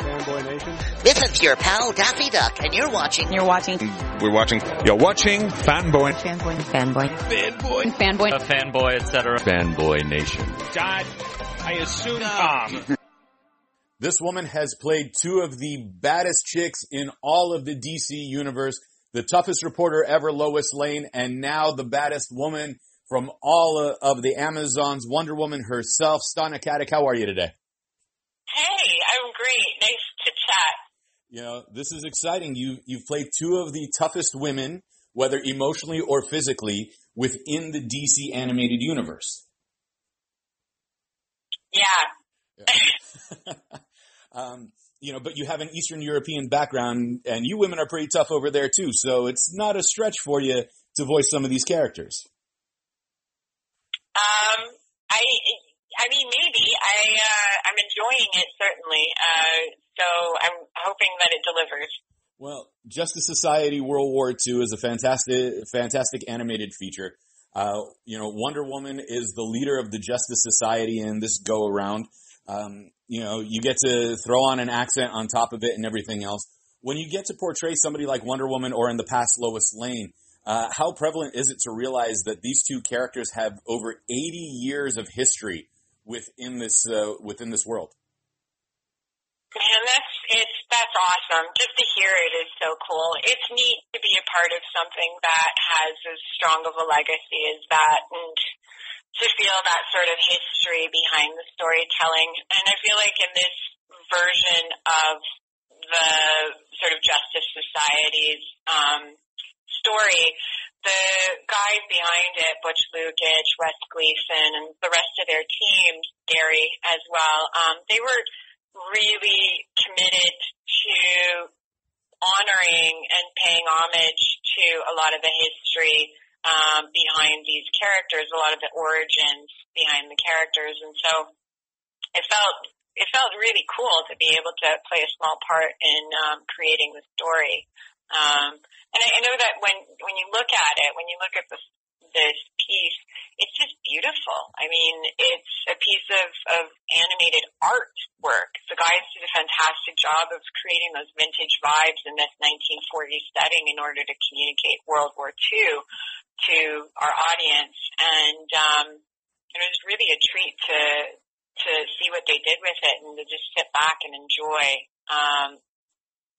Fanboy Nation. This is your pal Daffy Duck, and you're watching. You're watching. We're watching. You're watching Fanboy. Fanboy. Fanboy. Fanboy. Fanboy. A fanboy, etc. Fanboy Nation. God, I assume Tom. This woman has played two of the baddest chicks in all of the DC universe. The toughest reporter ever, Lois Lane, and now the baddest woman from all of the Amazons, Wonder Woman herself, Stana Katic. How are you today? Hey, I'm great. Nice to chat. You know, this is exciting. You, you've played two of the toughest women, whether emotionally or physically, within the DC animated universe. Yeah. um, you know, but you have an Eastern European background, and you women are pretty tough over there too. So it's not a stretch for you to voice some of these characters. Um, I, I mean, maybe I, uh, I'm enjoying it certainly. Uh, so I'm hoping that it delivers. Well, Justice Society World War II is a fantastic, fantastic animated feature. Uh, you know, Wonder Woman is the leader of the Justice Society in this go around. Um, you know, you get to throw on an accent on top of it and everything else. When you get to portray somebody like Wonder Woman or in the past Lois Lane, uh, how prevalent is it to realize that these two characters have over 80 years of history within this uh, within this world? Man, that's it's that's awesome. Just to hear it is so cool. It's neat to be a part of something that has as strong of a legacy as that, and to feel that sort of history behind the storytelling. And I feel like in this version of the sort of Justice Society's um, story, the guys behind it, Butch Lukic, Wes Gleason, and the rest of their team, Gary as well, um, they were really committed to honoring and paying homage to a lot of the history um, behind these characters, a lot of the origins behind the characters, and so it felt it felt really cool to be able to play a small part in um, creating the story. Um, and I, I know that when when you look at it, when you look at this this piece, it's just beautiful. I mean, it's a piece of, of animated artwork. The guys did a fantastic job of creating those vintage vibes in this 1940s setting in order to communicate World War II to our audience. And um, it was really a treat to to see what they did with it and to just sit back and enjoy um,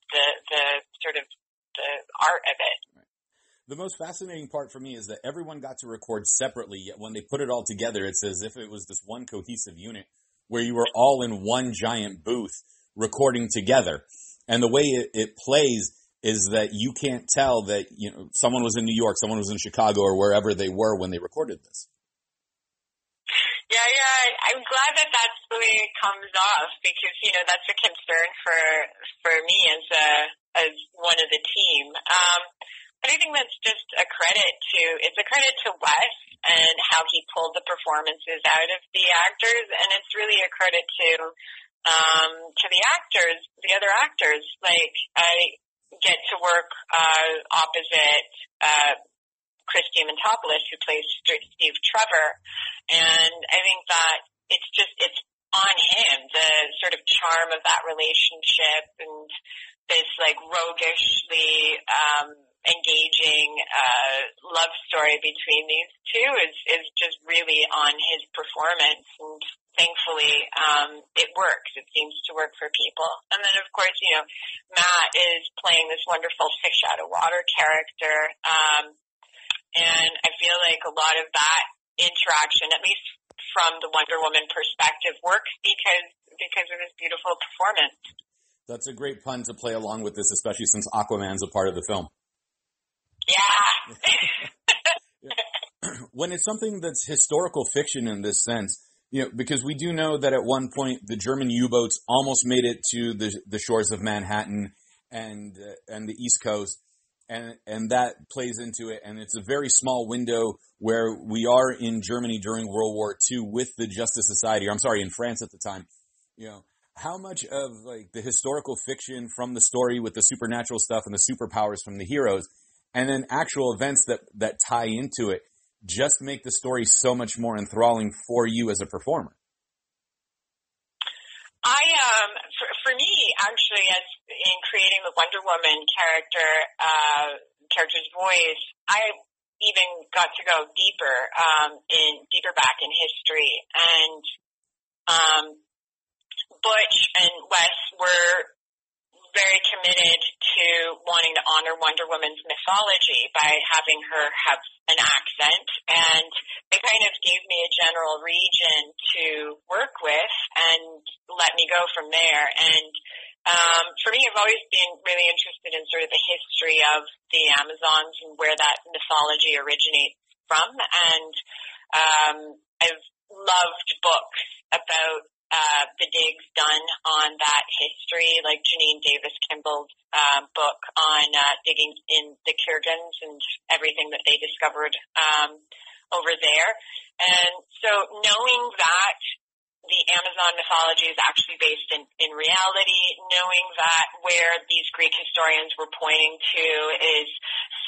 the the sort of the art of it. The most fascinating part for me is that everyone got to record separately, yet when they put it all together, it's as if it was this one cohesive unit where you were all in one giant booth recording together. And the way it, it plays is that you can't tell that, you know, someone was in New York, someone was in Chicago or wherever they were when they recorded this. Yeah, yeah. I'm glad that that's the way it comes off because you know that's a concern for for me as a as one of the team. Um, but I think that's just a credit to it's a credit to Wes and how he pulled the performances out of the actors, and it's really a credit to um, to the actors, the other actors. Like I get to work uh, opposite. Uh, Chris Diamantopoulos, who plays Steve Trevor, and I think that it's just it's on him the sort of charm of that relationship and this like roguishly um, engaging uh, love story between these two is is just really on his performance. And thankfully um, it works. It seems to work for people. And then of course you know Matt is playing this wonderful fish out of water character. Um, and I feel like a lot of that interaction, at least from the Wonder Woman perspective, works because because of this beautiful performance. That's a great pun to play along with this, especially since Aquaman's a part of the film. Yeah. when it's something that's historical fiction in this sense, you know, because we do know that at one point the German U-boats almost made it to the the shores of Manhattan and uh, and the East Coast and and that plays into it. And it's a very small window where we are in Germany during World War II with the Justice Society. Or I'm sorry, in France at the time. You know, how much of like the historical fiction from the story with the supernatural stuff and the superpowers from the heroes, and then actual events that that tie into it, just make the story so much more enthralling for you as a performer. I um for, for me actually as in creating the Wonder Woman character uh character's voice, I even got to go deeper um in deeper back in history. And um Butch and Wes were very committed to wanting to honor Wonder Woman's mythology by having her have an accent. And they kind of gave me a general region to work with and let me go from there. And um, for me, I've always been really interested in sort of the history of the Amazons and where that mythology originates from. And um, I've loved books about uh, the digs done on that history, like Jeannine Davis Kimball's uh, book on uh, digging in the Kurgans and everything that they discovered um, over there. And so knowing that the Amazon mythology is actually based in, in reality, knowing that where these Greek historians were pointing to is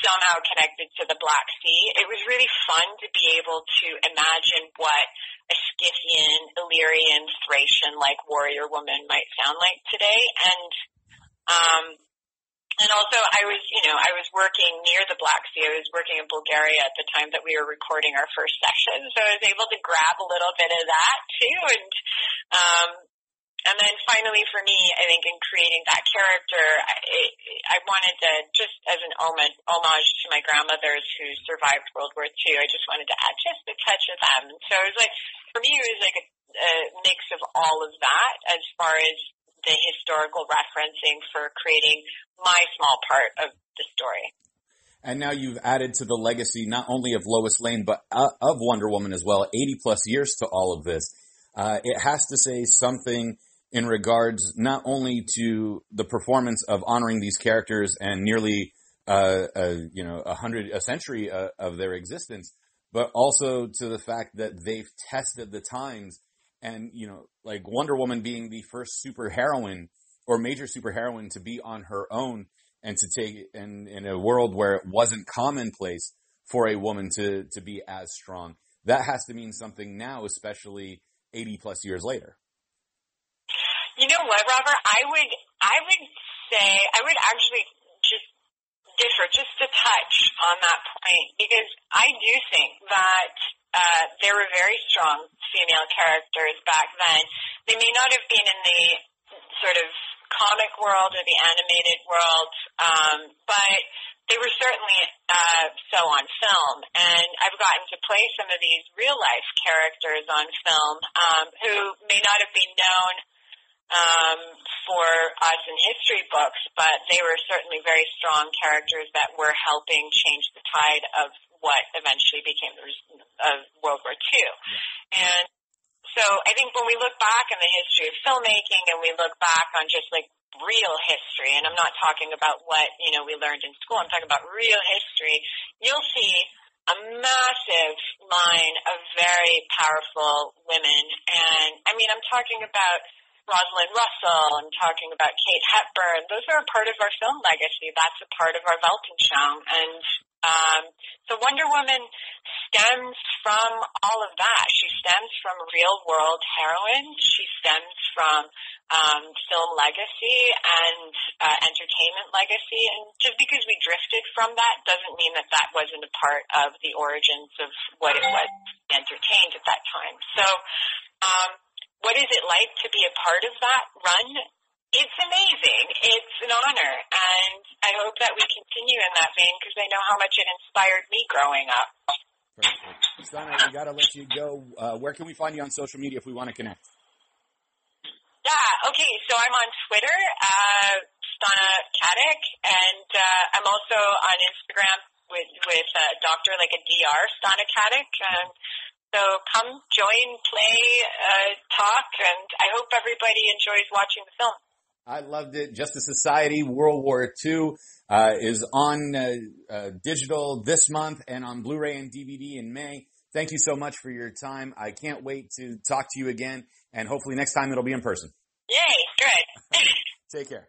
somehow connected to the Black Sea. It was really fun to be able to imagine what a Scythian, Illyrian, Thracian like warrior woman might sound like today. And um and also I was, you know, I was working near the Black Sea. I was working in Bulgaria at the time that we were recording our first session. So I was able to grab a little bit of that too. And, um, and then finally for me, I think in creating that character, I, I wanted to just as an homage, homage to my grandmothers who survived World War II, I just wanted to add just a touch of them. So it was like, for me, it was like a, a mix of all of that as far as the historical referencing for creating my small part of the story. And now you've added to the legacy not only of Lois Lane, but uh, of Wonder Woman as well, 80 plus years to all of this. Uh, it has to say something in regards not only to the performance of honoring these characters and nearly uh, a, you know a hundred a century uh, of their existence, but also to the fact that they've tested the times and you know like Wonder Woman being the first super heroine or major super heroine to be on her own and to take in in a world where it wasn't commonplace for a woman to to be as strong. That has to mean something now, especially 80 plus years later. You know what, Robert? I would, I would say, I would actually just differ just a touch on that point because I do think that uh, there were very strong female characters may not have been in the sort of comic world or the animated world, um, but they were certainly uh, so on film. And I've gotten to play some of these real life characters on film um, who may not have been known um, for us in history books, but they were certainly very strong characters that were helping change the tide of what eventually became the of World War II. Yeah. And so I think when we look back in the history of filmmaking and we look back on just like real history, and I'm not talking about what, you know, we learned in school, I'm talking about real history, you'll see a massive line of very powerful women. And I mean, I'm talking about Rosalind Russell, I'm talking about Kate Hepburn. Those are a part of our film legacy. That's a part of our Weltanschauung. And um, so Wonder Woman stems from all of that. She stems from real world heroines. She stems from um, film legacy and uh, entertainment legacy. And just because we drifted from that doesn't mean that that wasn't a part of the origins of what it was entertained at that time. So um, what is it like to be a part of that run? It's amazing. It's an honor. And I hope that we continue in that vein because I know how much it inspired me growing up. Perfect. Stana, we got to let you go. Uh, where can we find you on social media if we want to connect? Yeah, okay, so I'm on Twitter, uh, Stana Katic, and uh, I'm also on Instagram with, with uh, Doctor, like a DR, Stana Katic. And so come join, play, uh, talk, and I hope everybody enjoys watching the film. I loved it. Justice Society World War II uh, is on uh, uh, digital this month and on Blu-ray and DVD in May. Thank you so much for your time. I can't wait to talk to you again, and hopefully next time it'll be in person. Yay! Good. Take care.